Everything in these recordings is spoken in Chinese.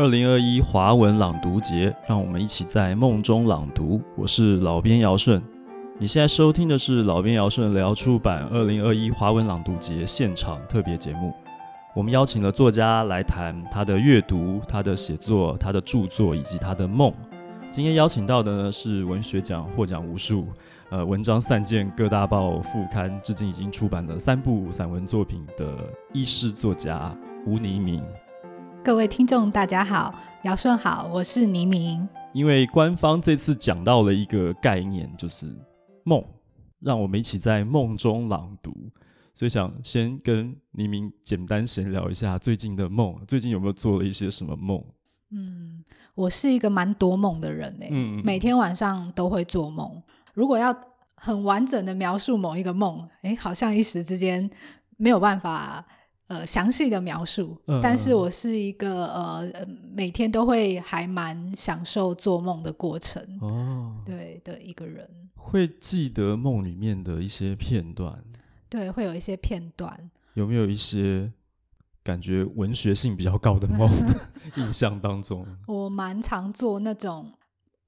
二零二一华文朗读节，让我们一起在梦中朗读。我是老编姚顺，你现在收听的是老编姚顺聊出版二零二一华文朗读节现场特别节目。我们邀请了作家来谈他的阅读、他的写作、他的著作以及他的梦。今天邀请到的呢是文学奖获奖无数，呃，文章散见各大报副刊，至今已经出版了三部散文作品的意式作家吴霓明。各位听众，大家好，姚舜好，我是倪明。因为官方这次讲到了一个概念，就是梦，让我们一起在梦中朗读，所以想先跟倪明简单闲聊一下最近的梦，最近有没有做了一些什么梦？嗯，我是一个蛮多梦的人呢，嗯，每天晚上都会做梦。如果要很完整的描述某一个梦，哎，好像一时之间没有办法。呃，详细的描述，嗯，但是我是一个呃，每天都会还蛮享受做梦的过程哦，对的一个人，会记得梦里面的一些片段，对，会有一些片段，有没有一些感觉文学性比较高的梦？印象当中，我蛮常做那种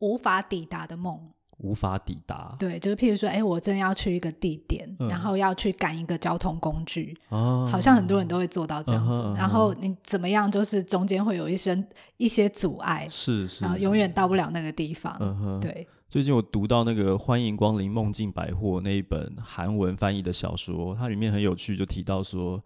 无法抵达的梦。无法抵达，对，就是譬如说，哎，我真要去一个地点，嗯、然后要去赶一个交通工具，哦，好像很多人都会做到这样子。嗯、然后你怎么样，就是中间会有一些一些阻碍，是是，然后永远到不了那个地方。嗯、对。最近我读到那个《欢迎光临梦境百货》那一本韩文翻译的小说，它里面很有趣，就提到说，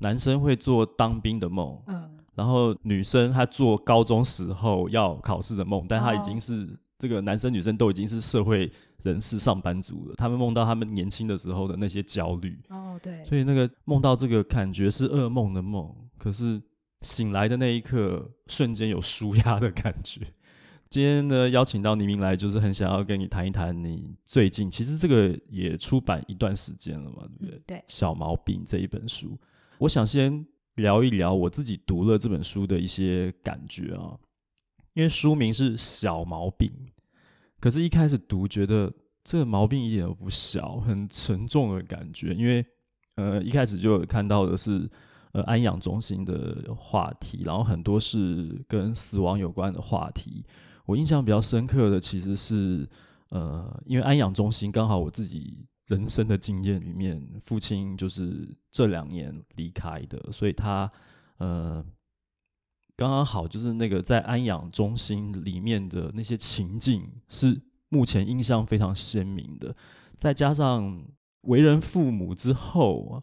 男生会做当兵的梦，嗯，然后女生她做高中时候要考试的梦，但她已经是。哦这个男生女生都已经是社会人士、上班族了，他们梦到他们年轻的时候的那些焦虑。哦，对。所以那个梦到这个感觉是噩梦的梦，可是醒来的那一刻，瞬间有舒压的感觉。今天呢，邀请到倪明来，就是很想要跟你谈一谈你最近，其实这个也出版一段时间了嘛，对不对？嗯，对。小毛病这一本书，我想先聊一聊我自己读了这本书的一些感觉啊。因为书名是小毛病，可是一开始读觉得这个毛病一点都不小，很沉重的感觉。因为呃一开始就有看到的是呃安养中心的话题，然后很多是跟死亡有关的话题。我印象比较深刻的其实是呃因为安养中心刚好我自己人生的经验里面，父亲就是这两年离开的，所以他呃。刚刚好，就是那个在安养中心里面的那些情境，是目前印象非常鲜明的。再加上为人父母之后，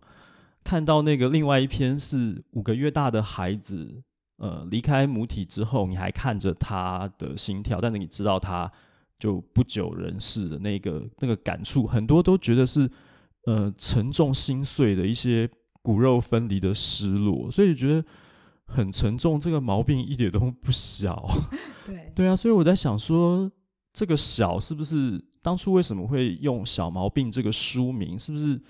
看到那个另外一篇是五个月大的孩子，呃，离开母体之后，你还看着他的心跳，但是你知道他就不久人世的那个那个感触，很多都觉得是呃沉重心碎的一些骨肉分离的失落，所以觉得。很沉重，这个毛病一点都不小。对 对啊，所以我在想说，这个小是不是当初为什么会用《小毛病》这个书名？是不是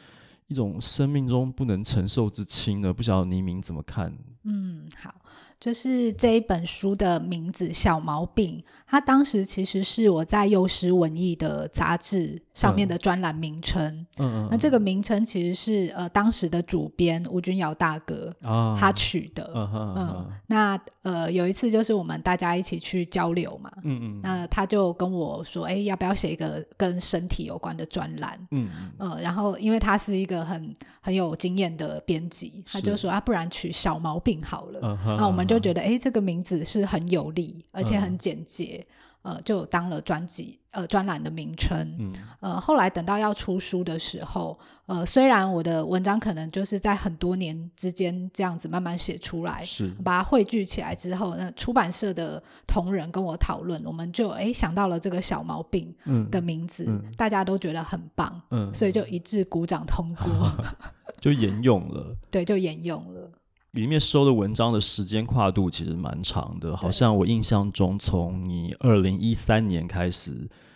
一种生命中不能承受之轻呢？不晓得倪明怎么看？嗯，好。就是这一本书的名字《小毛病》，它当时其实是我在《幼师文艺》的杂志上面的专栏名称。嗯，那这个名称其实是呃当时的主编吴君尧大哥他取的。嗯嗯。那呃有一次就是我们大家一起去交流嘛。嗯嗯。那他就跟我说：“哎，要不要写一个跟身体有关的专栏？”嗯嗯。然后因为他是一个很很有经验的编辑，他就说：“啊，不然取小毛病好了。”那我们。就觉得哎，这个名字是很有力，而且很简洁，嗯、呃，就当了专辑呃专栏的名称。嗯，呃，后来等到要出书的时候，呃，虽然我的文章可能就是在很多年之间这样子慢慢写出来，是把它汇聚起来之后，那出版社的同仁跟我讨论，我们就哎想到了这个小毛病的名字，嗯嗯、大家都觉得很棒，嗯，所以就一致鼓掌通过，就沿用了，对，就沿用了。里面收的文章的时间跨度其实蛮长的，好像我印象中从你二零一三年开始，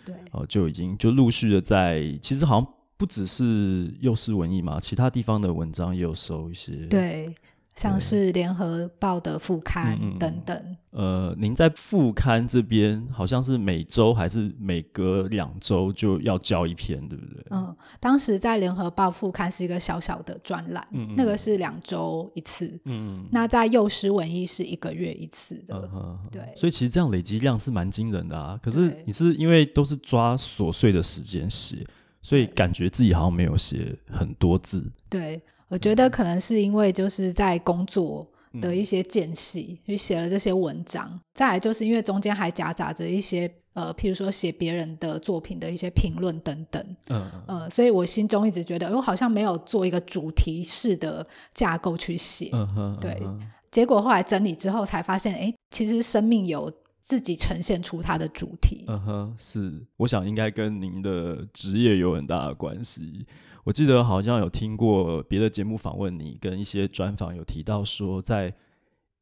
对，哦、呃，就已经就陆续的在，其实好像不只是幼师文艺嘛，其他地方的文章也有收一些，对，像是联合报的副刊等等。嗯嗯、呃，您在副刊这边好像是每周还是每隔两周就要交一篇，对不对？嗯，当时在联合报副刊是一个小小的专栏，那个是两周一次。嗯，那在幼狮文艺是一个月一次的。对。所以其实这样累积量是蛮惊人的啊。可是你是因为都是抓琐碎的时间写，所以感觉自己好像没有写很多字。对。我觉得可能是因为就是在工作的一些间隙，去、嗯、写了这些文章。再来就是因为中间还夹杂着一些呃，譬如说写别人的作品的一些评论等等。嗯呃，所以我心中一直觉得，我好像没有做一个主题式的架构去写。嗯哼。对。嗯、结果后来整理之后才发现，哎，其实生命有自己呈现出它的主题。嗯哼，是。我想应该跟您的职业有很大的关系。我记得好像有听过别的节目访问你，跟一些专访有提到说，在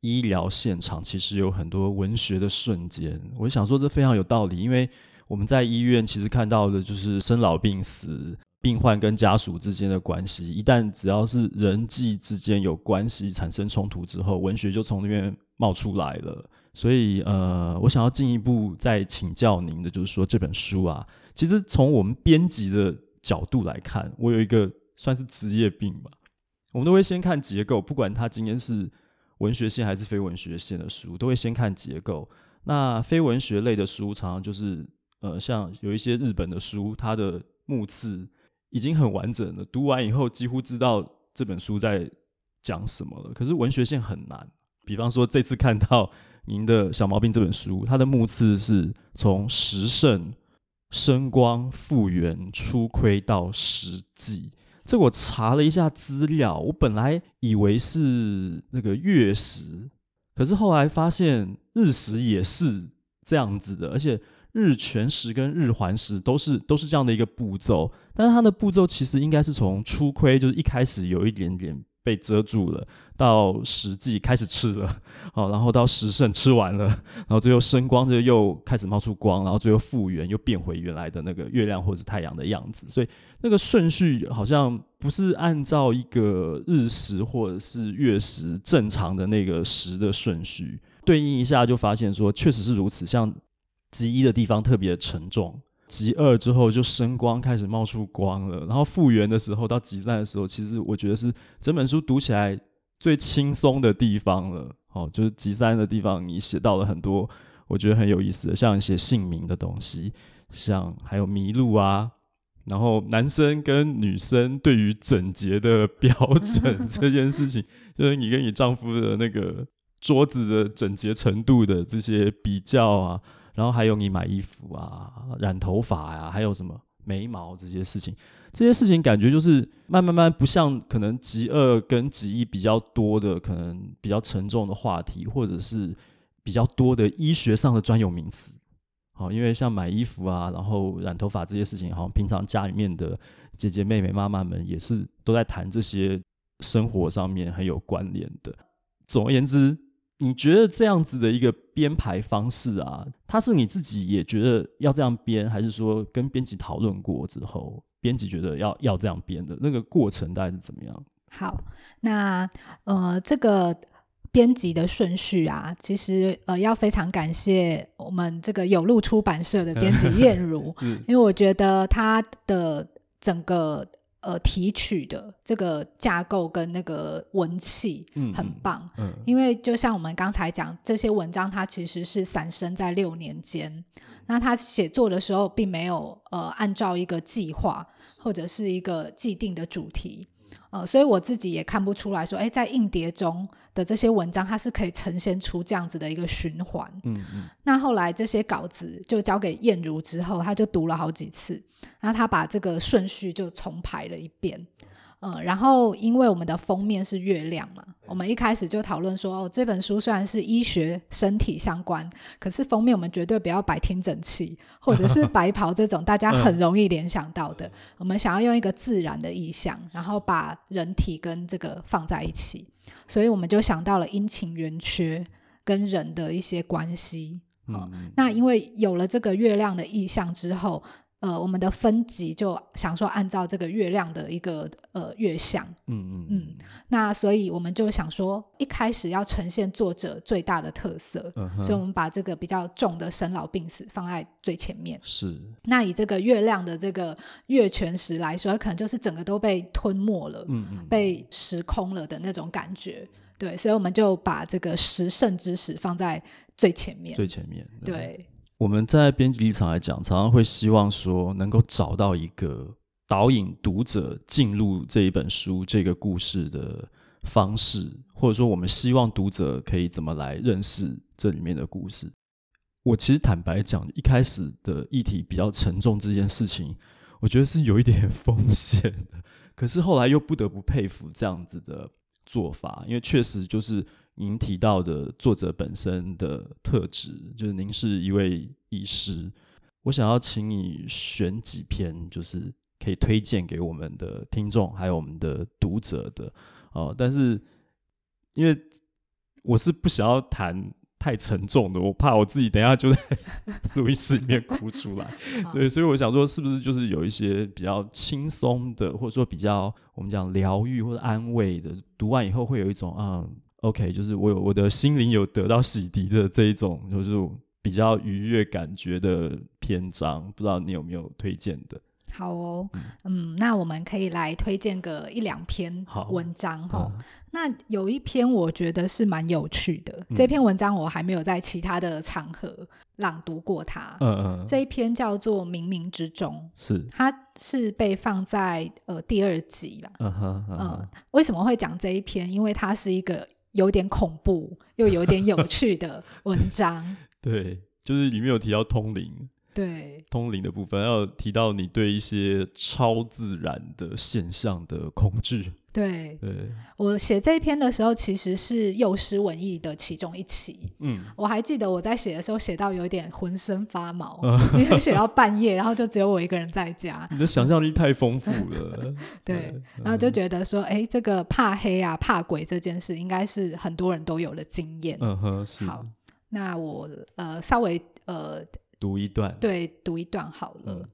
医疗现场其实有很多文学的瞬间。我想说这非常有道理，因为我们在医院其实看到的就是生老病死、病患跟家属之间的关系。一旦只要是人际之间有关系产生冲突之后，文学就从那边冒出来了。所以呃，我想要进一步再请教您的，就是说这本书啊，其实从我们编辑的角度来看，我有一个算是职业病吧。我们都会先看结构，不管它今天是文学线还是非文学线的书，都会先看结构。那非文学类的书，常常就是呃，像有一些日本的书，它的目次已经很完整了，读完以后几乎知道这本书在讲什么了。可是文学线很难。比方说这次看到您的小毛病这本书，它的目次是从十胜。声光复原初窥到实际，这我查了一下资料，我本来以为是那个月食，可是后来发现日食也是这样子的，而且日全食跟日环食都是都是这样的一个步骤，但是它的步骤其实应该是从初窥，就是一开始有一点点。被遮住了，到实际开始吃了，好，然后到时盛吃完了，然后最后声光就又开始冒出光，然后最后复原又变回原来的那个月亮或者太阳的样子，所以那个顺序好像不是按照一个日食或者是月食正常的那个时的顺序对应一下，就发现说确实是如此，像极一的地方特别沉重。极二之后就声光开始冒出光了，然后复原的时候到极三的时候，其实我觉得是整本书读起来最轻松的地方了。哦，就是极三的地方，你写到了很多我觉得很有意思的，像一些姓名的东西，像还有迷路啊，然后男生跟女生对于整洁的标准 这件事情，就是你跟你丈夫的那个桌子的整洁程度的这些比较啊。然后还有你买衣服啊、染头发呀、啊，还有什么眉毛这些事情，这些事情感觉就是慢慢慢不像可能极二跟极一比较多的，可能比较沉重的话题，或者是比较多的医学上的专有名词。好，因为像买衣服啊，然后染头发这些事情，好像平常家里面的姐姐妹妹、妈妈们也是都在谈这些生活上面很有关联的。总而言之。你觉得这样子的一个编排方式啊，它是你自己也觉得要这样编，还是说跟编辑讨论过之后，编辑觉得要要这样编的那个过程大概是怎么样？好，那呃，这个编辑的顺序啊，其实呃要非常感谢我们这个有路出版社的编辑 燕如，嗯、因为我觉得他的整个。呃，提取的这个架构跟那个文气很棒，嗯，嗯，因为就像我们刚才讲，这些文章它其实是散生在六年间，那他写作的时候并没有呃按照一个计划或者是一个既定的主题。呃，所以我自己也看不出来说，哎，在硬碟中的这些文章，它是可以呈现出这样子的一个循环。嗯嗯。那后来这些稿子就交给燕如之后，他就读了好几次，然后他把这个顺序就重排了一遍。嗯，然后因为我们的封面是月亮嘛，我们一开始就讨论说，哦，这本书虽然是医学身体相关，可是封面我们绝对不要摆听诊器或者是 白袍这种大家很容易联想到的。我们想要用一个自然的意象，然后把人体跟这个放在一起，所以我们就想到了阴晴圆缺跟人的一些关系。嗯，那因为有了这个月亮的意象之后。呃，我们的分级就想说按照这个月亮的一个呃月相，嗯嗯嗯，那所以我们就想说，一开始要呈现作者最大的特色，嗯、所以我们把这个比较重的生老病死放在最前面。是，那以这个月亮的这个月全食来说，可能就是整个都被吞没了，嗯嗯，被时空了的那种感觉。对，所以我们就把这个时圣之时放在最前面，最前面，对。对我们在编辑立场来讲，常常会希望说，能够找到一个导引读者进入这一本书、这个故事的方式，或者说，我们希望读者可以怎么来认识这里面的故事。我其实坦白讲，一开始的议题比较沉重，这件事情，我觉得是有一点 风险的。可是后来又不得不佩服这样子的做法，因为确实就是。您提到的作者本身的特质，就是您是一位医师。我想要请你选几篇，就是可以推荐给我们的听众，还有我们的读者的哦。但是，因为我是不想要谈太沉重的，我怕我自己等一下就在 录音室里面哭出来。对，所以我想说，是不是就是有一些比较轻松的，或者说比较我们讲疗愈或者安慰的，读完以后会有一种啊。OK，就是我有我的心灵有得到洗涤的这一种，就是比较愉悦感觉的篇章，不知道你有没有推荐的？好哦，嗯，嗯，那我们可以来推荐个一两篇文章哈。那有一篇我觉得是蛮有趣的，嗯，这篇文章我还没有在其他的场合朗读过它。嗯嗯，这一篇叫做《冥冥之中》，是它是被放在呃第二集吧？嗯哼，嗯，为什么会讲这一篇？因为它是一个。有点恐怖又有点有趣的文章，对，就是里面有提到通灵，对，通灵的部分，要提到你对一些超自然的现象的恐惧。对，对我写这一篇的时候，其实是幼师文艺的其中一期。嗯，我还记得我在写的时候，写到有点浑身发毛，因为写到半夜，然后就只有我一个人在家。你的想象力太丰富了。对，然后就觉得说，哎，这个怕黑啊、怕鬼这件事，应该是很多人都有的经验。嗯哼，是。好，那我呃稍微呃读一段，对，读一段好了。嗯，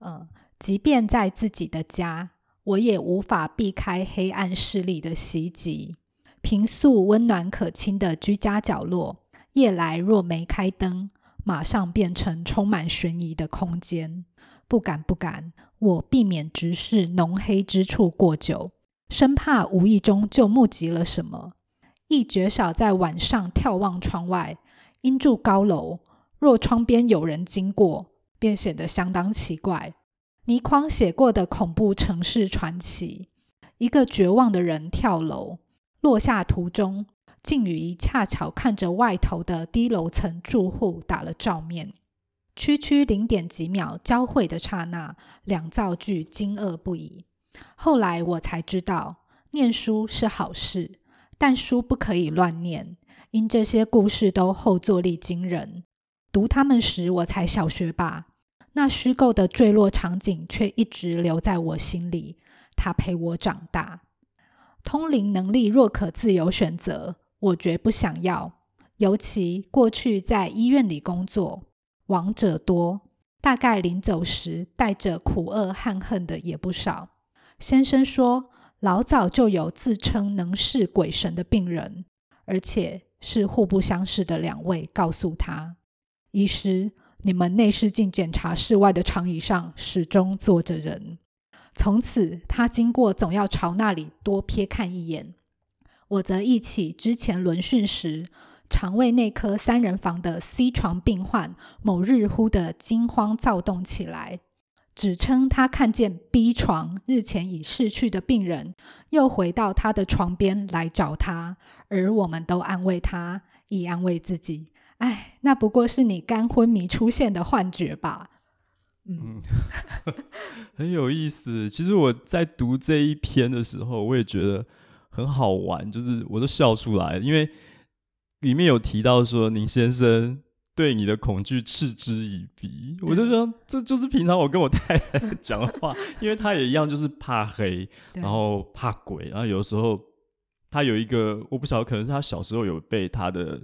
呃，即便在自己的家。我也无法避开黑暗势力的袭击。平素温暖可亲的居家角落，夜来若没开灯，马上变成充满悬疑的空间。不敢，不敢，我避免直视浓黑之处过久，生怕无意中就目击了什么。亦绝少在晚上眺望窗外，因住高楼，若窗边有人经过，便显得相当奇怪。倪匡写过的恐怖城市传奇：一个绝望的人跳楼，落下途中，竟与一恰巧看着外头的低楼层住户打了照面。区区零点几秒交汇的刹那，两造句惊愕不已。后来我才知道，念书是好事，但书不可以乱念，因这些故事都后坐力惊人。读他们时，我才小学吧。那虚构的坠落场景却一直留在我心里，它陪我长大。通灵能力若可自由选择，我绝不想要。尤其过去在医院里工作，亡者多，大概临走时带着苦厄憾恨的也不少。先生说，老早就有自称能视鬼神的病人，而且是互不相识的两位，告诉他，医师。你们内视镜检查室外的长椅上始终坐着人。从此，他经过总要朝那里多瞥看一眼。我则忆起之前轮训时，肠胃内科三人房的 C 床病患某日忽的惊慌躁动起来，指称他看见 B 床日前已逝去的病人又回到他的床边来找他，而我们都安慰他，以安慰自己。哎，那不过是你肝昏迷出现的幻觉吧？嗯，很有意思。其实我在读这一篇的时候，我也觉得很好玩，就是我都笑出来，因为里面有提到说，宁先生对你的恐惧嗤之以鼻。我就说，这就是平常我跟我太太 讲的话，因为他也一样，就是怕黑，然后怕鬼，然后有时候他有一个，我不晓得，可能是他小时候有被他的。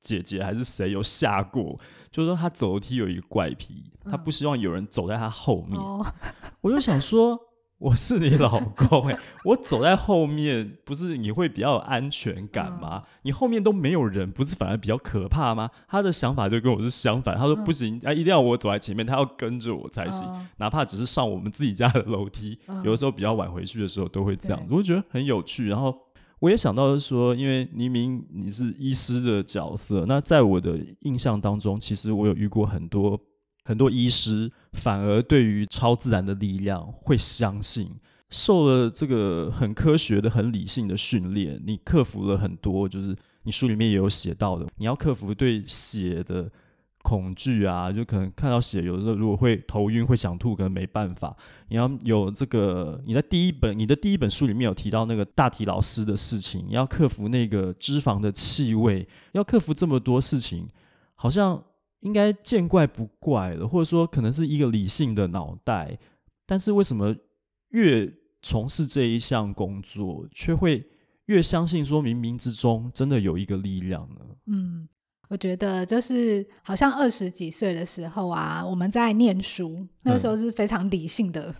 姐姐还是谁有下过，就是说她走楼梯有一个怪癖，她不希望有人走在她后面。嗯、我就想说，我是你老公哎、欸，我走在后面，不是你会比较有安全感吗？嗯、你后面都没有人，不是反而比较可怕吗？她的想法就跟我是相反，她说不行，哎、嗯，一定要我走在前面，她要跟着我才行，嗯、哪怕只是上我们自己家的楼梯，嗯、有的时候比较晚回去的时候都会这样子，我觉得很有趣，然后。我也想到是说，因为倪明你是医师的角色，那在我的印象当中，其实我有遇过很多很多医师，反而对于超自然的力量会相信，受了这个很科学的、很理性的训练，你克服了很多，就是你书里面也有写到的，你要克服对血的。恐惧啊，就可能看到血，有时候如果会头晕、会想吐，可能没办法。你要有这个，你在第一本你的第一本书里面有提到那个大体老师的事情，要克服那个脂肪的气味，要克服这么多事情，好像应该见怪不怪了，或者说可能是一个理性的脑袋，但是为什么越从事这一项工作，却会越相信说冥冥之中真的有一个力量呢？嗯。我觉得就是好像二十几岁的时候啊，我们在念书，那个时候是非常理性的，嗯、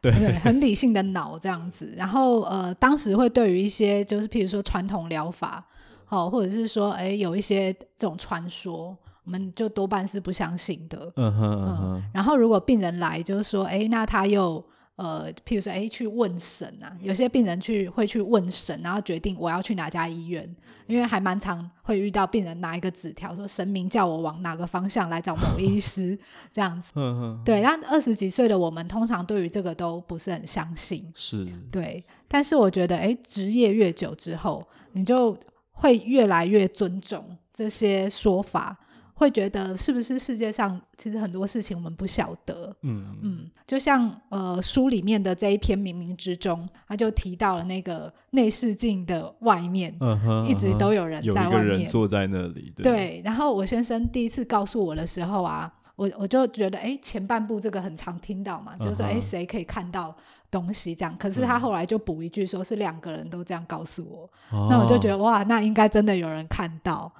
对，对，很理性的脑这样子。然后呃，当时会对于一些就是譬如说传统疗法，哦，或者是说哎有一些这种传说，我们就多半是不相信的。嗯哼嗯哼。嗯，然后如果病人来就是说哎，那他又。呃，譬如说，哎，去问神啊，有些病人去会去问神，然后决定我要去哪家医院，因为还蛮常会遇到病人拿一个纸条说神明叫我往哪个方向来找某医师这样子。对，但二十几岁的我们通常对于这个都不是很相信。是。对，但是我觉得，哎，职业越久之后，你就会越来越尊重这些说法。会觉得是不是世界上其实很多事情我们不晓得，嗯嗯，就像呃书里面的这一篇冥冥之中，他就提到了那个内视镜的外面，嗯哼，一直都有人在外面，有人坐在那里，对，对。然后我先生第一次告诉我的时候啊，我我就觉得哎，前半部这个很常听到嘛，就是哎谁可以看到东西这样，可是他后来就补一句说是两个人都这样告诉我，嗯、那我就觉得哇，那应该真的有人看到。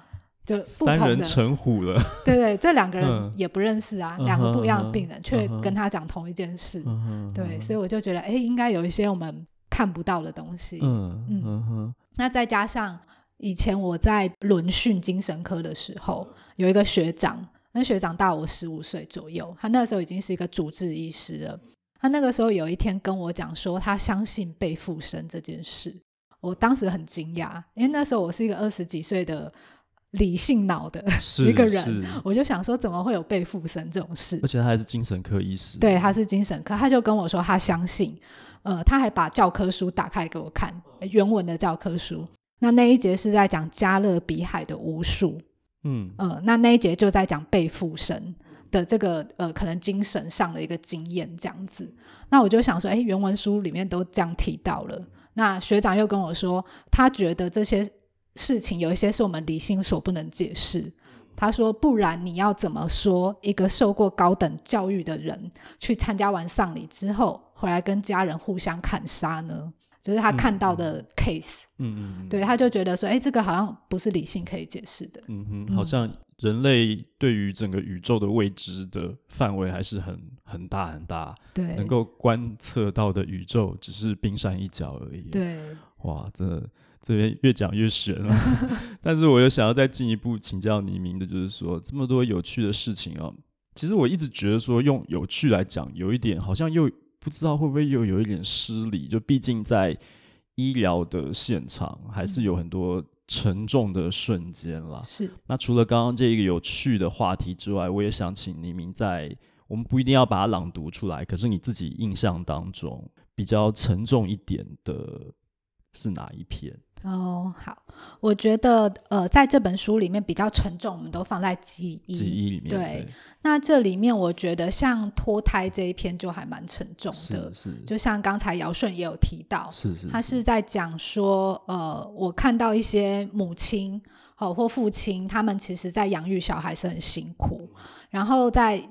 就三人成虎了，对对，这两个人也不认识啊，两、嗯、个不一样的病人却跟他讲同一件事，嗯、对，所以我就觉得，哎，应该有一些我们看不到的东西，嗯嗯，嗯，那再加上以前我在轮训精神科的时候，有一个学长，那学长大我十五岁左右，他那时候已经是一个主治医师了，他那个时候有一天跟我讲说，他相信被附身这件事，我当时很惊讶，因为那时候我是一个二十几岁的。理性脑的一个人，我就想说，怎么会有被附身这种事？而且他还是精神科医师。对，他是精神科，他就跟我说他相信。呃，他还把教科书打开给我看，原文的教科书。那那一节是在讲加勒比海的巫术。嗯，呃，那那一节就在讲被附身的这个呃，可能精神上的一个经验这样子。那我就想说，哎，原文书里面都这样提到了。那学长又跟我说，他觉得这些。事情有一些是我们理性所不能解释。他说：“不然你要怎么说一个受过高等教育的人去参加完丧礼之后回来跟家人互相砍杀呢？”就是他看到的 case。嗯嗯，嗯。对，他就觉得说：“哎，这个好像不是理性可以解释的。”嗯哼，好像人类对于整个宇宙的未知的范围还是很很大很大。对，能够观测到的宇宙只是冰山一角而已。对，哇，真的。这边越讲越玄了，但是我又想要再进一步请教倪明的，就是说这么多有趣的事情哦，其实我一直觉得说用有趣来讲，有一点好像又不知道会不会又有一点失礼，就毕竟在医疗的现场还是有很多沉重的瞬间啦。是。那除了刚刚这一个有趣的话题之外，我也想请倪明在我们不一定要把它朗读出来，可是你自己印象当中比较沉重一点的是哪一篇？哦，好，我觉得呃，在这本书里面比较沉重，我们都放在记忆记忆里面。对，对，那这里面我觉得像脱胎这一篇就还蛮沉重的，是，是就像刚才尧舜也有提到，是是，他是在讲说，呃，我看到一些母亲好、呃、或父亲，他们其实在养育小孩是很辛苦，然后在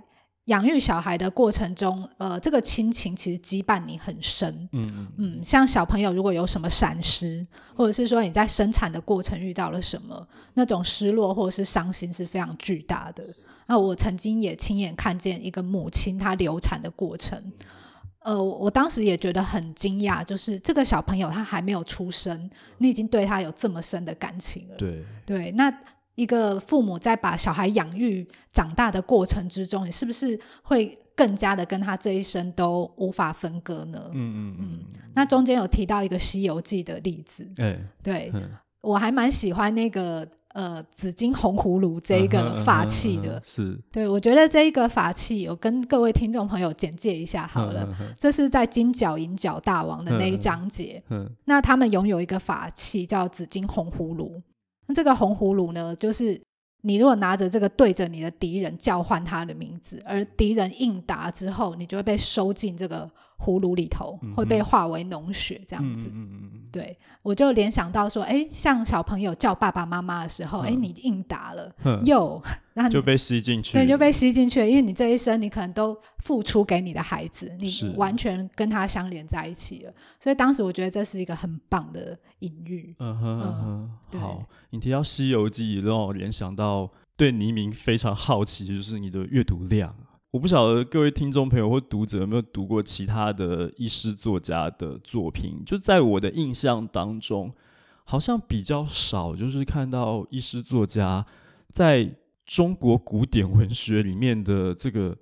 养育小孩的过程中，呃，这个亲情其实羁绊你很深。嗯嗯嗯，像小朋友如果有什么闪失，或者是说你在生产的过程遇到了什么，那种失落或者是伤心是非常巨大的。那我曾经也亲眼看见一个母亲她流产的过程，呃，我当时也觉得很惊讶，就是这个小朋友他还没有出生，你已经对他有这么深的感情了。对对，那。一个父母在把小孩养育长大的过程之中，你是不是会更加的跟他这一生都无法分割呢？嗯嗯嗯。那中间有提到一个《西游记》的例子，欸、对，嗯、我还蛮喜欢那个呃紫金红葫芦这一个法器的。嗯嗯嗯、是，对我觉得这一个法器，我跟各位听众朋友简介一下好了。这是在金角银角大王的那一章节。嗯。嗯那他们拥有一个法器叫紫金红葫芦。那这个红葫芦呢，就是你如果拿着这个对着你的敌人叫唤他的名字，而敌人应答之后，你就会被收进这个葫芦里头，会被化为脓血这样子。嗯嗯嗯对，我就联想到说，哎，像小朋友叫爸爸妈妈的时候，哎、嗯，你应答了，又 那就被吸进去，对，就被吸进去了，因为你这一生你可能都付出给你的孩子，你完全跟他相连在一起了。所以当时我觉得这是一个很棒的隐喻。嗯哼嗯哼，好，你提到《西游记》，让我联想到对倪明非常好奇，就是你的阅读量。我不晓得各位听众朋友或读者有没有读过其他的医师作家的作品？就在我的印象当中，好像比较少，就是看到医师作家在中国古典文学里面的这个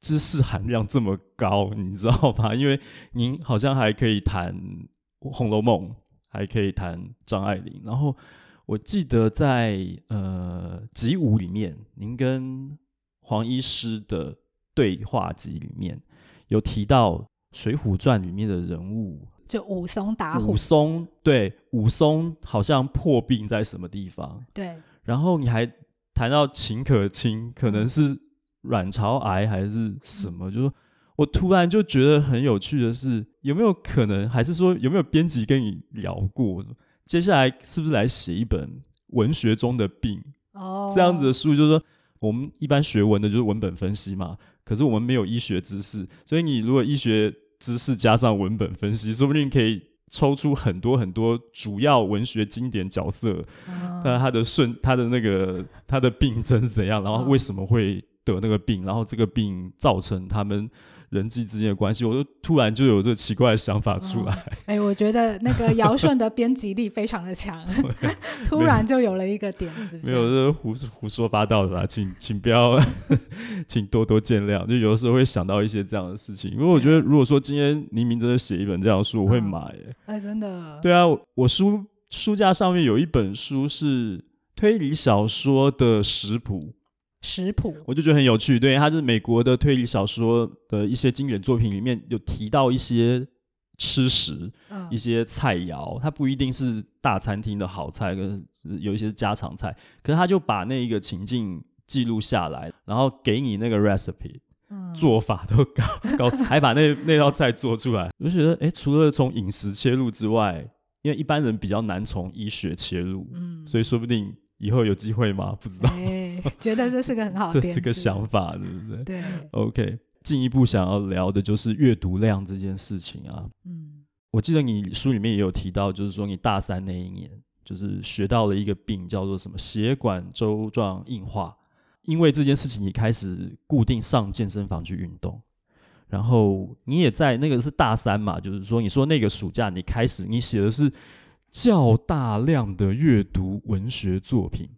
知识含量这么高，你知道吗？因为您好像还可以谈《红楼梦》，还可以谈张爱玲，然后我记得在呃集五里面，您跟黄医师的。对话集里面有提到《水浒传》里面的人物，就武松打虎。武松对武松好像破病在什么地方？对。然后你还谈到秦可卿，可能是卵巢癌还是什么？嗯、就说我突然就觉得很有趣的是，有没有可能，还是说有没有编辑跟你聊过？接下来是不是来写一本文学中的病？哦，这样子的书，就是说我们一般学文的，就是文本分析嘛。可是我们没有医学知识，所以你如果医学知识加上文本分析，说不定可以抽出很多很多主要文学经典角色，那、哦、他的顺，他的那个他的病症是怎样，然后为什么会得那个病，然后这个病造成他们。人际之间的关系，我就突然就有这个奇怪的想法出来。哎、哦欸，我觉得那个尧舜的编辑力非常的强，突然就有了一个点子。没有，这是胡胡说八道的啦，请请不要，请多多见谅。就有的时候会想到一些这样的事情，因为我觉得，如果说今天黎明真的写一本这样的书，我会买。哎、欸，真的。对啊，我书书架上面有一本书是推理小说的食谱。食谱，我就觉得很有趣。对，它是美国的推理小说的一些经典作品里面有提到一些吃食，嗯、一些菜肴，它不一定是大餐厅的好菜，跟有一些家常菜。可是他就把那一个情境记录下来，然后给你那个 recipe，、嗯、做法都搞搞，还把那那道菜做出来。我就觉得，哎，除了从饮食切入之外，因为一般人比较难从医学切入，嗯，所以说不定。以后有机会吗？不知道。欸，觉得这是个很好的，这是个想法，对不对？对。OK，进一步想要聊的就是阅读量这件事情啊。嗯，我记得你书里面也有提到，就是说你大三那一年，就是学到了一个病，叫做什么血管周状硬化。因为这件事情，你开始固定上健身房去运动，然后你也在那个是大三嘛，就是说你说那个暑假你开始你写的是。较大量的阅读文学作品，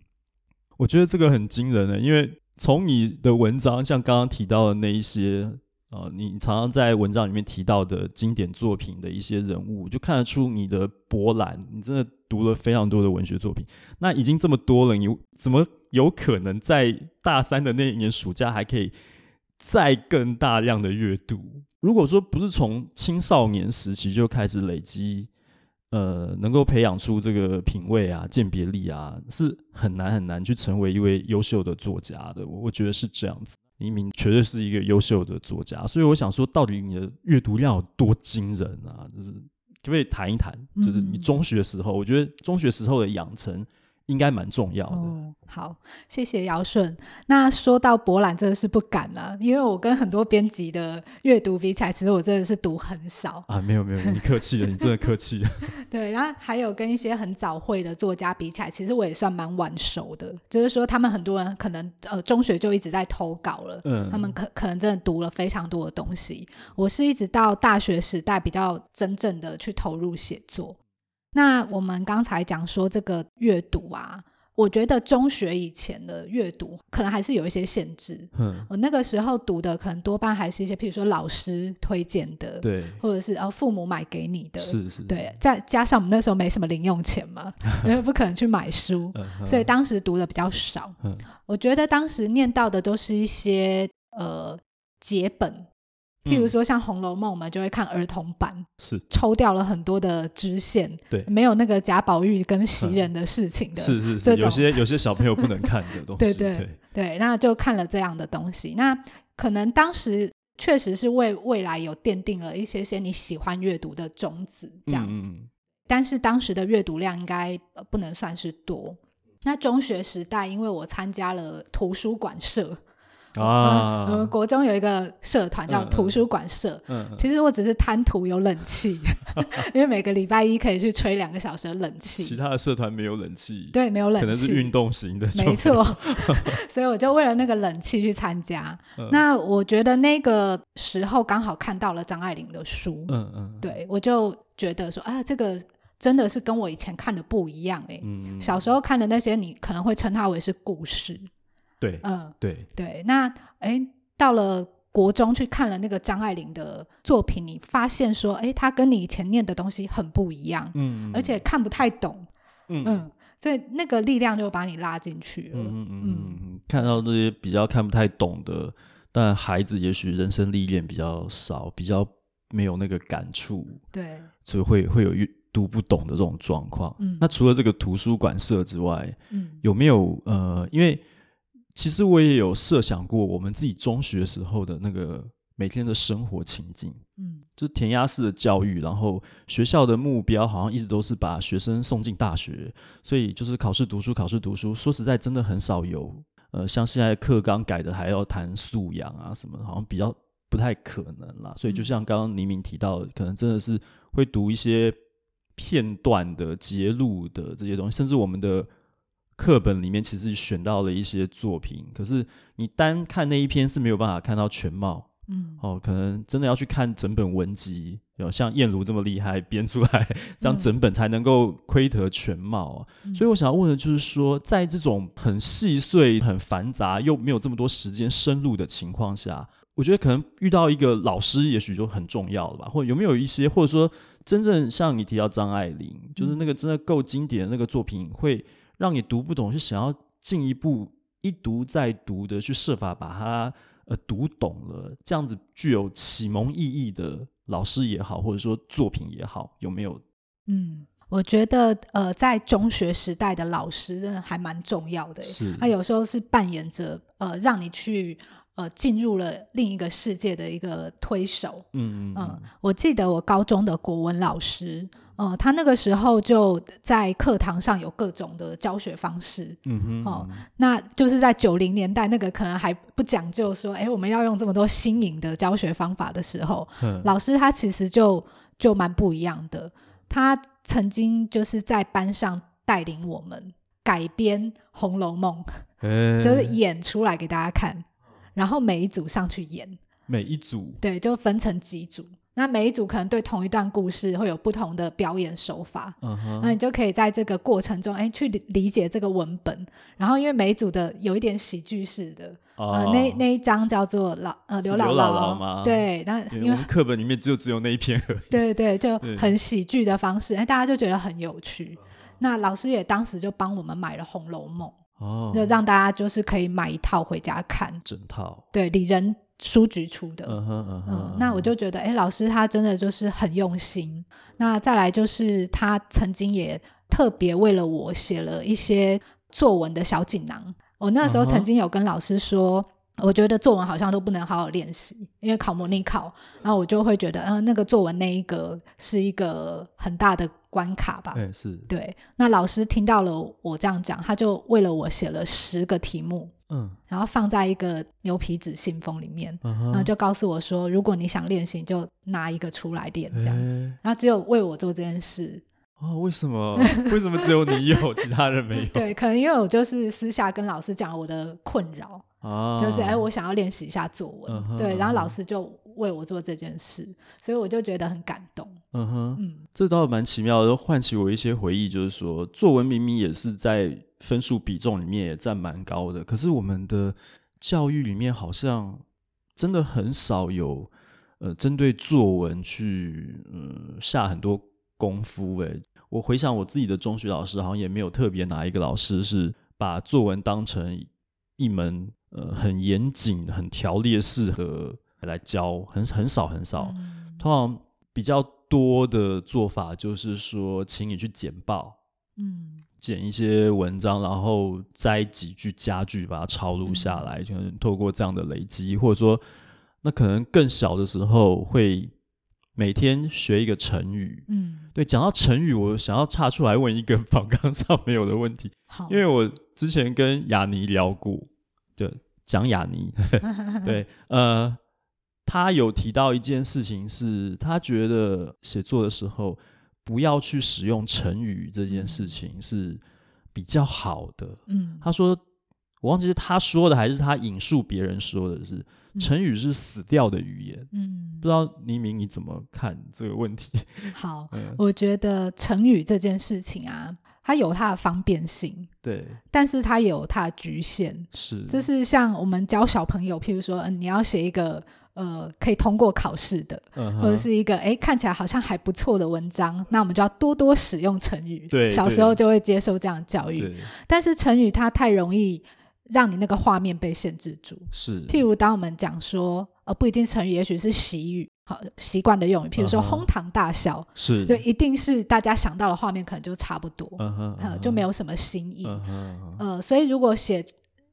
我觉得这个很惊人呢。因为从你的文章，像刚刚提到的那一些，呃，你常常在文章里面提到的经典作品的一些人物，就看得出你的博览。你真的读了非常多的文学作品。那已经这么多了，你怎么有可能在大三的那一年暑假还可以再更大量的阅读？如果说不是从青少年时期就开始累积。呃，能够培养出这个品味啊、鉴别力啊，是很难很难去成为一位优秀的作家的。我觉得是这样子，黎明绝对是一个优秀的作家。所以我想说，到底你的阅读量有多惊人啊？就是可不可以谈一谈？就是你中学时候，嗯、我觉得中学时候的养成应该蛮重要的。哦，好，谢谢姚顺。那说到博览，真的是不敢了，因为我跟很多编辑的阅读比起来，其实我真的是读很少啊。没有没有，你客气了，你真的客气了。对，然后还有跟一些很早会的作家比起来，其实我也算蛮晚熟的。就是说，他们很多人可能呃中学就一直在投稿了，嗯，他们可可能真的读了非常多的东西。我是一直到大学时代比较真正的去投入写作。那我们刚才讲说这个阅读啊，我觉得中学以前的阅读可能还是有一些限制。嗯，我那个时候读的可能多半还是一些，譬如说老师推荐的，对，或者是呃父母买给你的，是是，对。再加上我们那时候没什么零用钱嘛，因为不可能去买书，所以当时读的比较少。我觉得当时念到的都是一些呃节本。譬如说，像《红楼梦》，我们就会看儿童版，是抽掉了很多的支线，对，没有那个贾宝玉跟袭人的事情的，是是是，有些有些小朋友不能看的东西，对对对，那就看了这样的东西。那可能当时确实是为未来有奠定了一些些你喜欢阅读的种子，这样。嗯，但是当时的阅读量应该不能算是多。那中学时代，因为我参加了图书馆社。啊，我们国中有一个社团叫图书馆社。嗯，其实我只是贪图有冷气，因为每个礼拜一可以去吹两个小时的冷气。其他的社团没有冷气，对，没有冷气，可能是运动型的。没错，所以我就为了那个冷气去参加。那我觉得那个时候刚好看到了张爱玲的书。嗯嗯，对，我就觉得说啊，这个真的是跟我以前看的不一样哎。嗯，小时候看的那些，你可能会称它为是故事。对，嗯，对。对，那哎，到了国中去看了那个张爱玲的作品，你发现说，哎，她跟你以前念的东西很不一样，嗯，而且看不太懂，嗯。嗯，所以那个力量就把你拉进去了，嗯嗯嗯，看到这些比较看不太懂的，但孩子也许人生历练比较少，比较没有那个感触，对，所以会会有读不懂的这种状况。嗯，那除了这个图书馆社之外，嗯，有没有呃，因为其实我也有设想过，我们自己中学时候的那个每天的生活情境，嗯，就是填鸭式的教育，然后学校的目标好像一直都是把学生送进大学，所以就是考试读书，考试读书。说实在，真的很少有，呃，像现在课纲改的还要谈素养啊什么，好像比较不太可能啦。所以就像刚刚黎明提到的，可能真的是会读一些片段的、节录的这些东西，甚至我们的。课本里面其实选到了一些作品，可是你单看那一篇是没有办法看到全貌，嗯，哦，可能真的要去看整本文集，有像燕如这么厉害编出来，这样整本才能够窥得全貌啊。嗯，所以我想要问的就是说，在这种很细碎、很繁杂又没有这么多时间深入的情况下，我觉得可能遇到一个老师也许就很重要了吧？或者有没有一些，或者说真正像你提到张爱玲，就是那个真的够经典的那个作品会。让你读不懂，是想要进一步一读再读的去设法把它呃读懂了，这样子具有启蒙意义的老师也好，或者说作品也好，有没有？嗯，我觉得呃，在中学时代的老师真的还蛮重要的，是他有时候是扮演着呃让你去呃进入了另一个世界的一个推手。嗯嗯嗯，我记得我高中的国文老师。呃，他那个时候就在课堂上有各种的教学方式，嗯哼，哦，那就是在九零年代那个可能还不讲究说，哎，我们要用这么多新颖的教学方法的时候，嗯，老师他其实就就蛮不一样的。他曾经就是在班上带领我们改编《红楼梦》，欸，就是演出来给大家看，然后每一组上去演，每一组，对，就分成几组。那每一组可能对同一段故事会有不同的表演手法，嗯哼，那你就可以在这个过程中，哎，去理解这个文本。然后因为每一组的有一点喜剧式的，哦、呃，那那一章叫做老呃刘姥姥，对，那因为课本里面只有只有那一篇而已，对对，就很喜剧的方式，哎，大家就觉得很有趣。那老师也当时就帮我们买了《红楼梦》，哦，就让大家就是可以买一套回家看，整套，对，李仁。书局出的，嗯哼嗯哼，嗯，那我就觉得，哎，老师他真的就是很用心。那再来就是他曾经也特别为了我写了一些作文的小锦囊。我那时候曾经有跟老师说，我觉得作文好像都不能好好练习，因为考模拟考，然后我就会觉得，嗯、呃，那个作文那一个是一个很大的关卡吧。对，是。对，那老师听到了我这样讲，他就为了我写了十个题目，嗯，然后放在一个牛皮纸信封里面，嗯、然后就告诉我说，如果你想练习，就拿一个出来练，这样。欸、然后只有为我做这件事。哦，为什么？为什么只有你有，其他人没有？对，可能因为我就是私下跟老师讲我的困扰。啊，就是哎，我想要练习一下作文，嗯、对，然后老师就为我做这件事，所以我就觉得很感动。嗯哼，嗯，这倒蛮奇妙的，唤起我一些回忆。就是说，作文明明也是在分数比重里面也占蛮高的，可是我们的教育里面好像真的很少有呃针对作文去呃下很多功夫。诶，我回想我自己的中学老师，好像也没有特别哪一个老师是把作文当成一门。呃，很严谨、很条列式的来教，很很少很少。嗯、通常比较多的做法就是说，请你去剪报，嗯，剪一些文章，然后摘几句佳句，把它抄录下来，就、能、透过这样的累积，或者说，那可能更小的时候会每天学一个成语。嗯，对，讲到成语，我想要岔出来问一个访纲上没有的问题，好因为我之前跟雅尼聊过。对，讲雅尼，对，呃，他有提到一件事情，是他觉得写作的时候不要去使用成语这件事情是比较好的。嗯，他说，我忘记是他说的还是他引述别人说的是，是成语是死掉的语言。嗯，不知道黎明你怎么看这个问题？好，嗯，我觉得成语这件事情啊。它有它的方便性，对，但是它也有它的局限，是，就是像我们教小朋友，譬如说，嗯，你要写一个呃可以通过考试的，嗯、或者是一个哎看起来好像还不错的文章，那我们就要多多使用成语，对，小时候就会接受这样的教育，对。但是成语它太容易让你那个画面被限制住，是，譬如当我们讲说，呃，不一定成语，也许是习语。好习惯的用语，譬如说哄堂大笑，是。就，一定是大家想到的画面可能就差不多，就没有什么新意。呃，所以如果写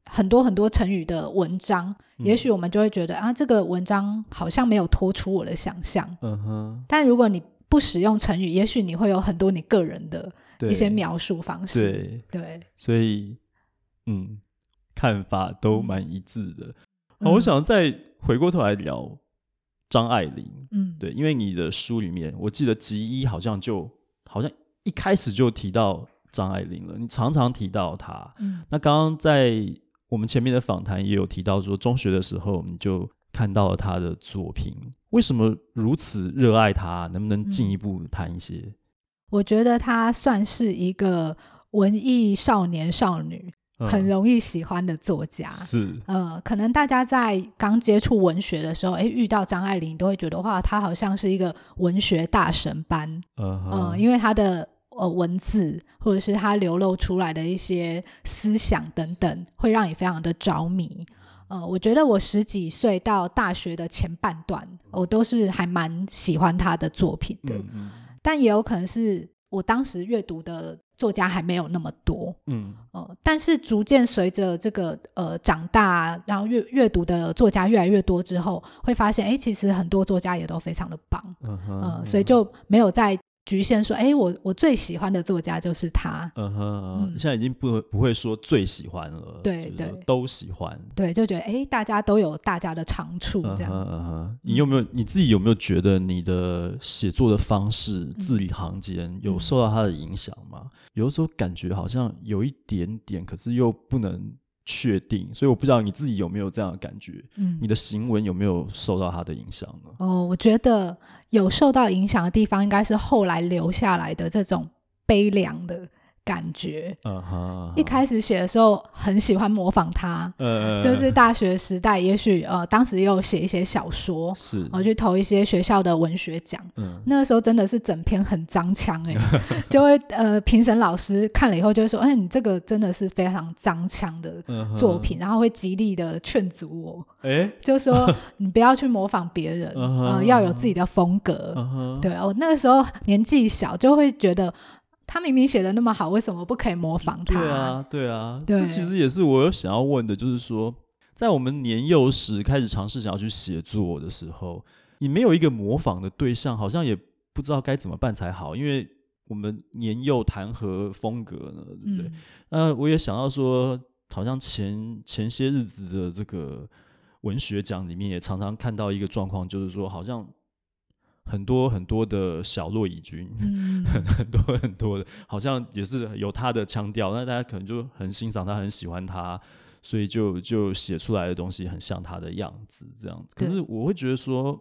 很多很多成语的文章，也许我们就会觉得啊，这个文章好像没有脱出我的想象。嗯哼但如果你不使用成语，也许你会有很多你个人的一些描述方式。对，所以嗯，看法都蛮一致的。好，我想再回过头来聊。张爱玲，嗯，对，因为你的书里面，我记得集一好像就好像一开始就提到张爱玲了，你常常提到她。嗯，那刚刚在我们前面的访谈也有提到说，中学的时候你就看到了他的作品，为什么如此热爱他？能不能进一步谈一些？嗯，我觉得他算是一个文艺少年少女。很容易喜欢的作家是，呃，可能大家在刚接触文学的时候，哎，遇到张爱玲都会觉得哇，她好像是一个文学大神般，嗯、uh. 呃，因为她的呃文字或者是他流露出来的一些思想等等，会让你非常的着迷。呃，我觉得我十几岁到大学的前半段，我都是还蛮喜欢他的作品的，嗯嗯，但也有可能是我当时阅读的。作家还没有那么多，嗯，呃，但是逐渐随着这个呃长大，然后阅阅读的作家越来越多之后，会发现，哎，其实很多作家也都非常的棒，嗯哼，呃，所以就没有再。局限说，哎，我我最喜欢的作家就是他。嗯哼，嗯，现在已经不不会说最喜欢了，对对，都喜欢。对，就觉得哎，大家都有大家的长处，这样。嗯哼，你有没有你自己有没有觉得你的写作的方式、字里行间有受到他的影响吗？有的时候感觉好像有一点点，可是又不能。确定，所以我不知道你自己有没有这样的感觉，嗯，你的行文有没有受到他的影响呢？哦，我觉得有受到影响的地方，应该是后来留下来的这种悲凉的。感觉，嗯哼，一开始写的时候很喜欢模仿他，嗯，就是大学时代，也许呃，当时也有写一些小说，是，然后去投一些学校的文学奖，嗯，那个时候真的是整篇很张腔哎，就会呃，评审老师看了以后就会说，哎，你这个真的是非常张腔的作品，然后会极力的劝阻我，哎，就说你不要去模仿别人，呃，要有自己的风格，对，我那个时候年纪小，就会觉得。他明明写的那么好，为什么不可以模仿他？对啊，对啊，对，这其实也是我有想要问的，就是说，在我们年幼时开始尝试想要去写作的时候，你没有一个模仿的对象，好像也不知道该怎么办才好，因为我们年幼谈何风格呢？对不对？那、嗯呃、我也想到说，好像前前些日子的这个文学奖里面，也常常看到一个状况，就是说，好像。很多很多的小洛以军，嗯、很 很多很多的，好像也是有他的腔调，那大家可能就很欣赏他，很喜欢他，所以就就写出来的东西很像他的样子，这样子。可是我会觉得说。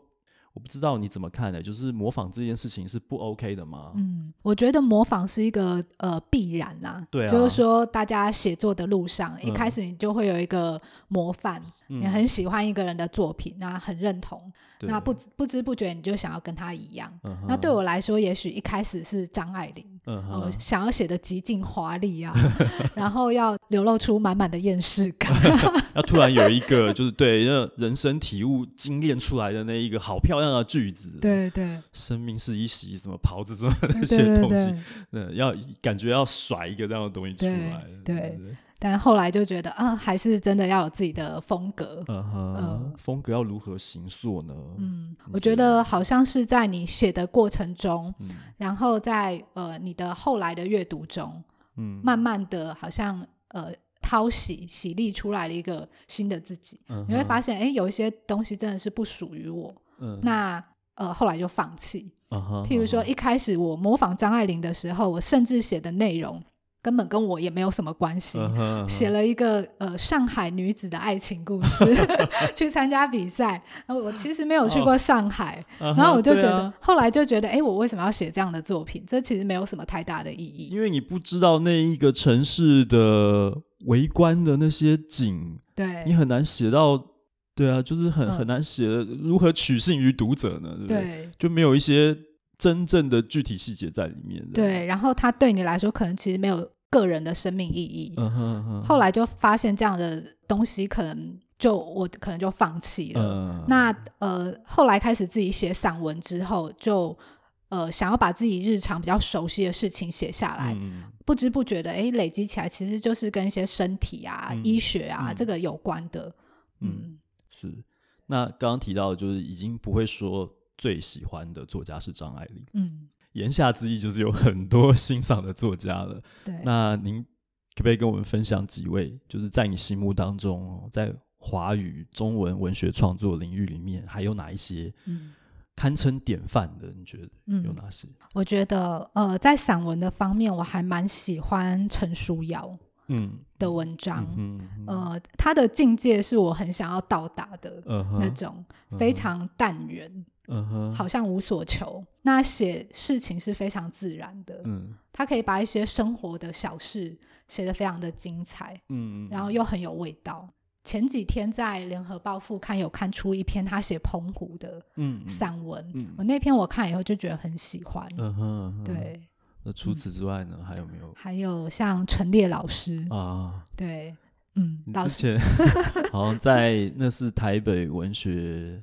我不知道你怎么看呢？就是模仿这件事情是不 OK 的吗？嗯，我觉得模仿是一个呃必然呐、啊。对啊。就是说，大家写作的路上，嗯、一开始你就会有一个模范，嗯、你很喜欢一个人的作品，那很认同，那不不知不觉你就想要跟他一样。嗯、那对我来说，也许一开始是张爱玲，嗯想要写的极尽华丽啊，然后要流露出满满的厌世感，要突然有一个就是对那人生体悟精炼出来的那一个好漂亮。的句子，对对，生命是一袭什么袍子什么那些东西，嗯，要感觉要甩一个这样的东西出来，对，对，对。但后来就觉得啊，还是真的要有自己的风格，嗯哼，嗯，风格要如何形塑呢？嗯，我觉得好像是在你写的过程中，嗯，然后在呃你的后来的阅读中，嗯，慢慢的好像呃淘洗洗沥出来了一个新的自己，嗯，你会发现，哎，有一些东西真的是不属于我。嗯、那呃，后来就放弃。Uh huh, 譬如说，一开始我模仿张爱玲的时候，我甚至写的内容根本跟我也没有什么关系，写、uh huh, uh huh. 了一个呃上海女子的爱情故事，去参加比赛。然后我其实没有去过上海，uh huh, 然后我就觉得，uh 后来就觉得，哎、欸，我为什么要写这样的作品？这其实没有什么太大的意义，因为你不知道那一个城市的围观的那些景，对你很难写到。对啊，就是很很难写，如何取信于读者呢？对不对？对，就没有一些真正的具体细节在里面。对，然后他对你来说，可能其实没有个人的生命意义。嗯哼嗯哼。后来就发现这样的东西，可能就我可能就放弃了。嗯。那呃，后来开始自己写散文之后，就呃想要把自己日常比较熟悉的事情写下来，嗯、不知不觉的，哎，累积起来，其实就是跟一些身体啊、嗯、医学啊、嗯、这个有关的。嗯。嗯是，那刚刚提到的就是已经不会说最喜欢的作家是张爱玲。嗯，言下之意就是有很多欣赏的作家了。对，那您可不可以跟我们分享几位，就是在你心目当中，在华语中文文学创作领域里面，还有哪一些堪称典范的？你觉得有哪些？嗯，我觉得，呃，在散文的方面，我还蛮喜欢陈书瑶。嗯的文章，嗯嗯嗯、呃，他的境界是我很想要到达的那种，非常淡远，嗯哼，好像无所求。那写事情是非常自然的，嗯，他可以把一些生活的小事写得非常的精彩，嗯，然后又很有味道。前几天在联合报副刊有看出一篇他写澎湖的散文，嗯嗯、我那篇我看以后就觉得很喜欢，嗯哼，对。那除此之外呢？嗯、还有没有？还有像陈列老师。啊，对，嗯，之前 好像在那是台北文学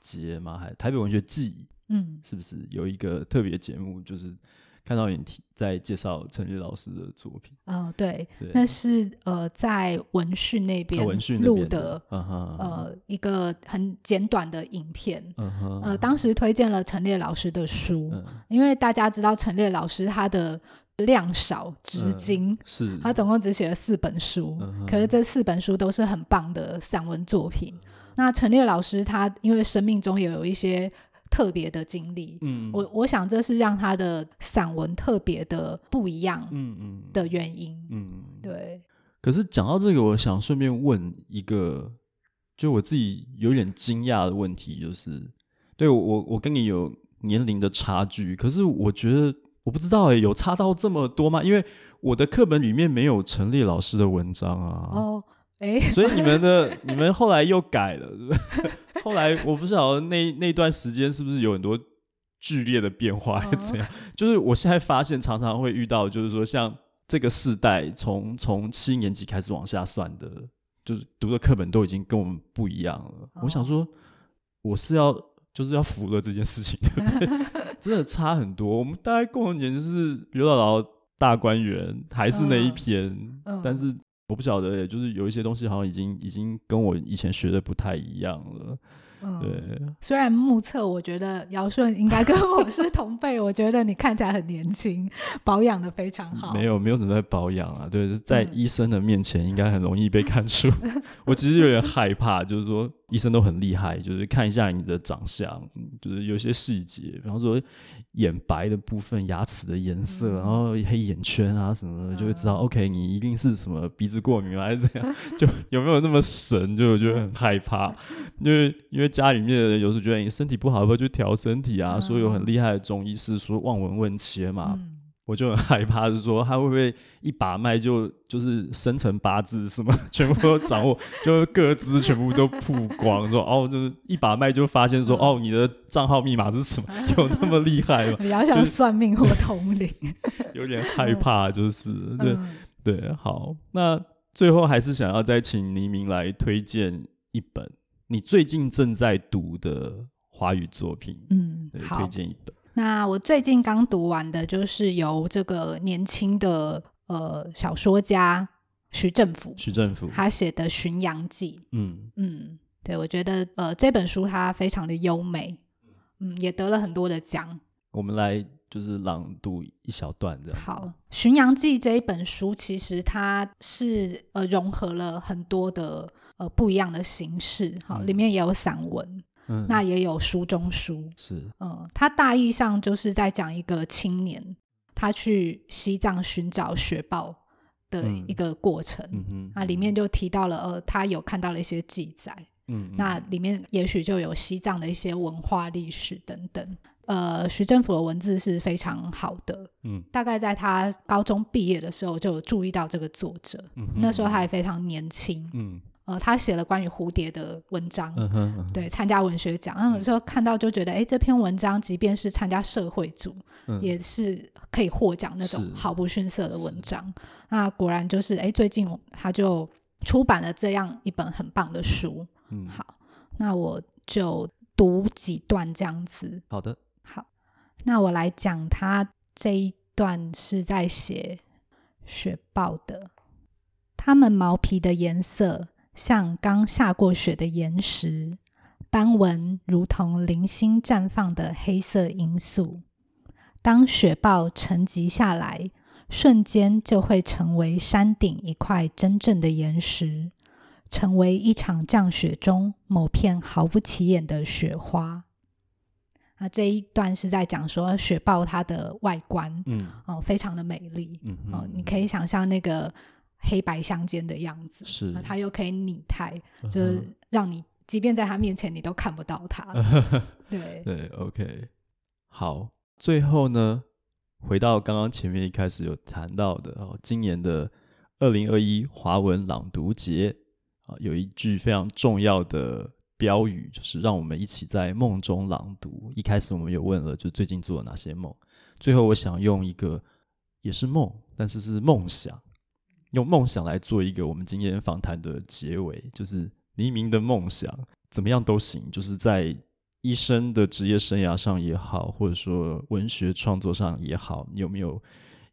节吗？还台北文学季？嗯，是不是有一个特别节目？就是。看到你在介绍陈列老师的作品，哦，对，对那是呃在文讯那边录的，呃一个很简短的影片，嗯、哼呃当时推荐了陈列老师的书，嗯、因为大家知道陈列老师他的量少直精，嗯、是他总共只写了四本书，嗯、可是这四本书都是很棒的散文作品。嗯、那陈列老师他因为生命中也有一些。特别的经历，嗯，我我想这是让他的散文特别的不一样，嗯嗯的原因，嗯，嗯对。可是讲到这个，我想顺便问一个，就我自己有点惊讶的问题，就是，对我我跟你有年龄的差距，可是我觉得我不知道哎，有差到这么多吗？因为我的课本里面没有陈列老师的文章啊。哦。哎，欸、所以你们的 你们后来又改了？后来我不知道那那段时间是不是有很多剧烈的变化，还是怎样？就是我现在发现常常会遇到，就是说像这个世代从从七年级开始往下算的，就是读的课本都已经跟我们不一样了。我想说，我是要就是要服了这件事情，对不对？真的差很多。我们大概共同点就是刘姥姥大观园还是那一篇，但是。我不晓得，就是有一些东西好像已经已经跟我以前学的不太一样了。嗯，对。虽然目测我觉得尧舜应该跟我是同辈，我觉得你看起来很年轻，保养的非常好。没有，没有怎么在保养啊。对，在医生的面前应该很容易被看出。嗯、我其实有点害怕，就是说医生都很厉害，就是看一下你的长相，就是有些细节，比方说眼白的部分、牙齿的颜色，嗯、然后黑眼圈啊什么的，就会知道、嗯、OK，你一定是什么鼻子过敏还是怎样？就有没有那么神？就我觉得很害怕，因为因为。家里面的人有时觉得你身体不好，要不要去调身体啊？所以、有很厉害的中医师说望闻问切嘛，嗯、我就很害怕，是说他会不会一把脉就就是生辰八字什么 全部都掌握，就是各资全部都曝光，说哦，就是一把脉就发现说、嗯、哦，你的账号密码是什么？有那么厉害吗？比较像算命或通灵，有点害怕，就是、嗯、对对。好，那最后还是想要再请黎明来推荐一本。你最近正在读的华语作品，嗯，对，推荐一本。那我最近刚读完的，就是由这个年轻的呃小说家徐政甫，徐政甫他写的《巡洋记》。嗯嗯，对，我觉得呃这本书它非常的优美，嗯，也得了很多的奖。我们来就是朗读一小段这样。好，《巡洋记》这一本书其实它是呃融合了很多的。呃，不一样的形式，哈、嗯，里面也有散文，嗯，那也有书中书，是，嗯，它大意上就是在讲一个青年，他去西藏寻找雪豹的一个过程，嗯嗯，那里面就提到了，呃，他有看到了一些记载，嗯，那里面也许就有西藏的一些文化历史等等，呃，徐政府的文字是非常好的，嗯，大概在他高中毕业的时候就有注意到这个作者，嗯，那时候他还非常年轻，嗯。呃，他写了关于蝴蝶的文章，嗯哼嗯哼对，参加文学奖。那有时候看到就觉得，哎、欸，这篇文章即便是参加社会组，嗯、也是可以获奖那种毫不逊色的文章。那果然就是，哎、欸，最近他就出版了这样一本很棒的书。嗯，好，那我就读几段这样子。好的，好，那我来讲，他这一段是在写雪豹的，它们毛皮的颜色。像刚下过雪的岩石，斑纹如同零星绽放的黑色罂粟。当雪豹沉积下来，瞬间就会成为山顶一块真正的岩石，成为一场降雪中某片毫不起眼的雪花。那，这一段是在讲说雪豹它的外观，嗯，哦，非常的美丽，嗯，哦，你可以想象那个。黑白相间的样子，是他又可以拟态，就是让你即便在他面前，你都看不到他。对对，OK，好，最后呢，回到刚刚前面一开始有谈到的哦，今年的二零二一华文朗读节啊，有一句非常重要的标语，就是让我们一起在梦中朗读。一开始我们有问了，就最近做了哪些梦？最后我想用一个也是梦，但是是梦想。用梦想来做一个我们今天访谈的结尾，就是黎明的梦想怎么样都行，就是在医生的职业生涯上也好，或者说文学创作上也好，你有没有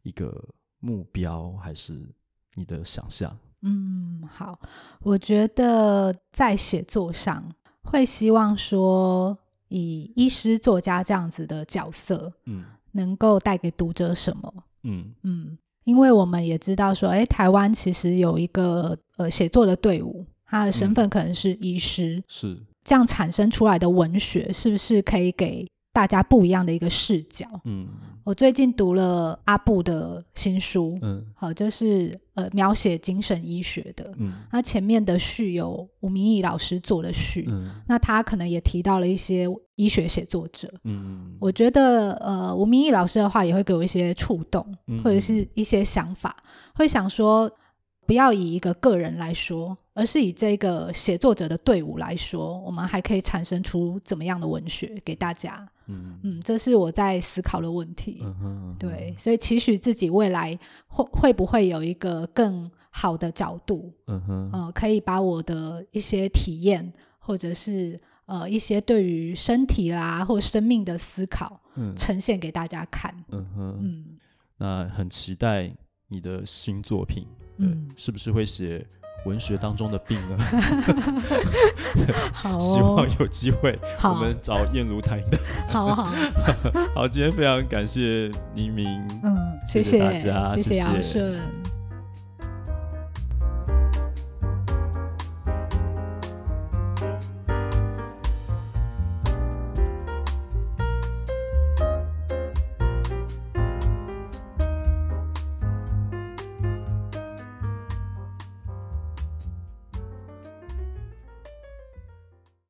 一个目标，还是你的想象？嗯，好，我觉得在写作上会希望说，以医师、作家这样子的角色，嗯，能够带给读者什么？嗯嗯。因为我们也知道说，哎，台湾其实有一个呃写作的队伍，他的身份可能是医师，嗯、是。这样产生出来的文学，是不是可以给大家不一样的一个视角？嗯，我最近读了阿布的新书，嗯，好，就是呃描写精神医学的，嗯，那前面的序有吴明义老师做的序，嗯，那他可能也提到了一些。医学写作者，嗯，我觉得，呃，吴明义老师的话也会给我一些触动，嗯、或者是一些想法，会想说，不要以一个个人来说，而是以这个写作者的队伍来说，我们还可以产生出怎么样的文学给大家？嗯嗯，这是我在思考的问题。嗯哼，对，所以期许自己未来会会不会有一个更好的角度？嗯哼，呃，可以把我的一些体验，或者是。呃，一些对于身体啦或生命的思考，嗯，呈现给大家看。嗯哼，嗯，那很期待你的新作品嗯，是不是会写文学当中的病呢？好、哦，希望有机会我们找燕如谈一谈。好好 好，今天非常感谢黎明，嗯，谢谢，大家，谢谢杨顺。谢谢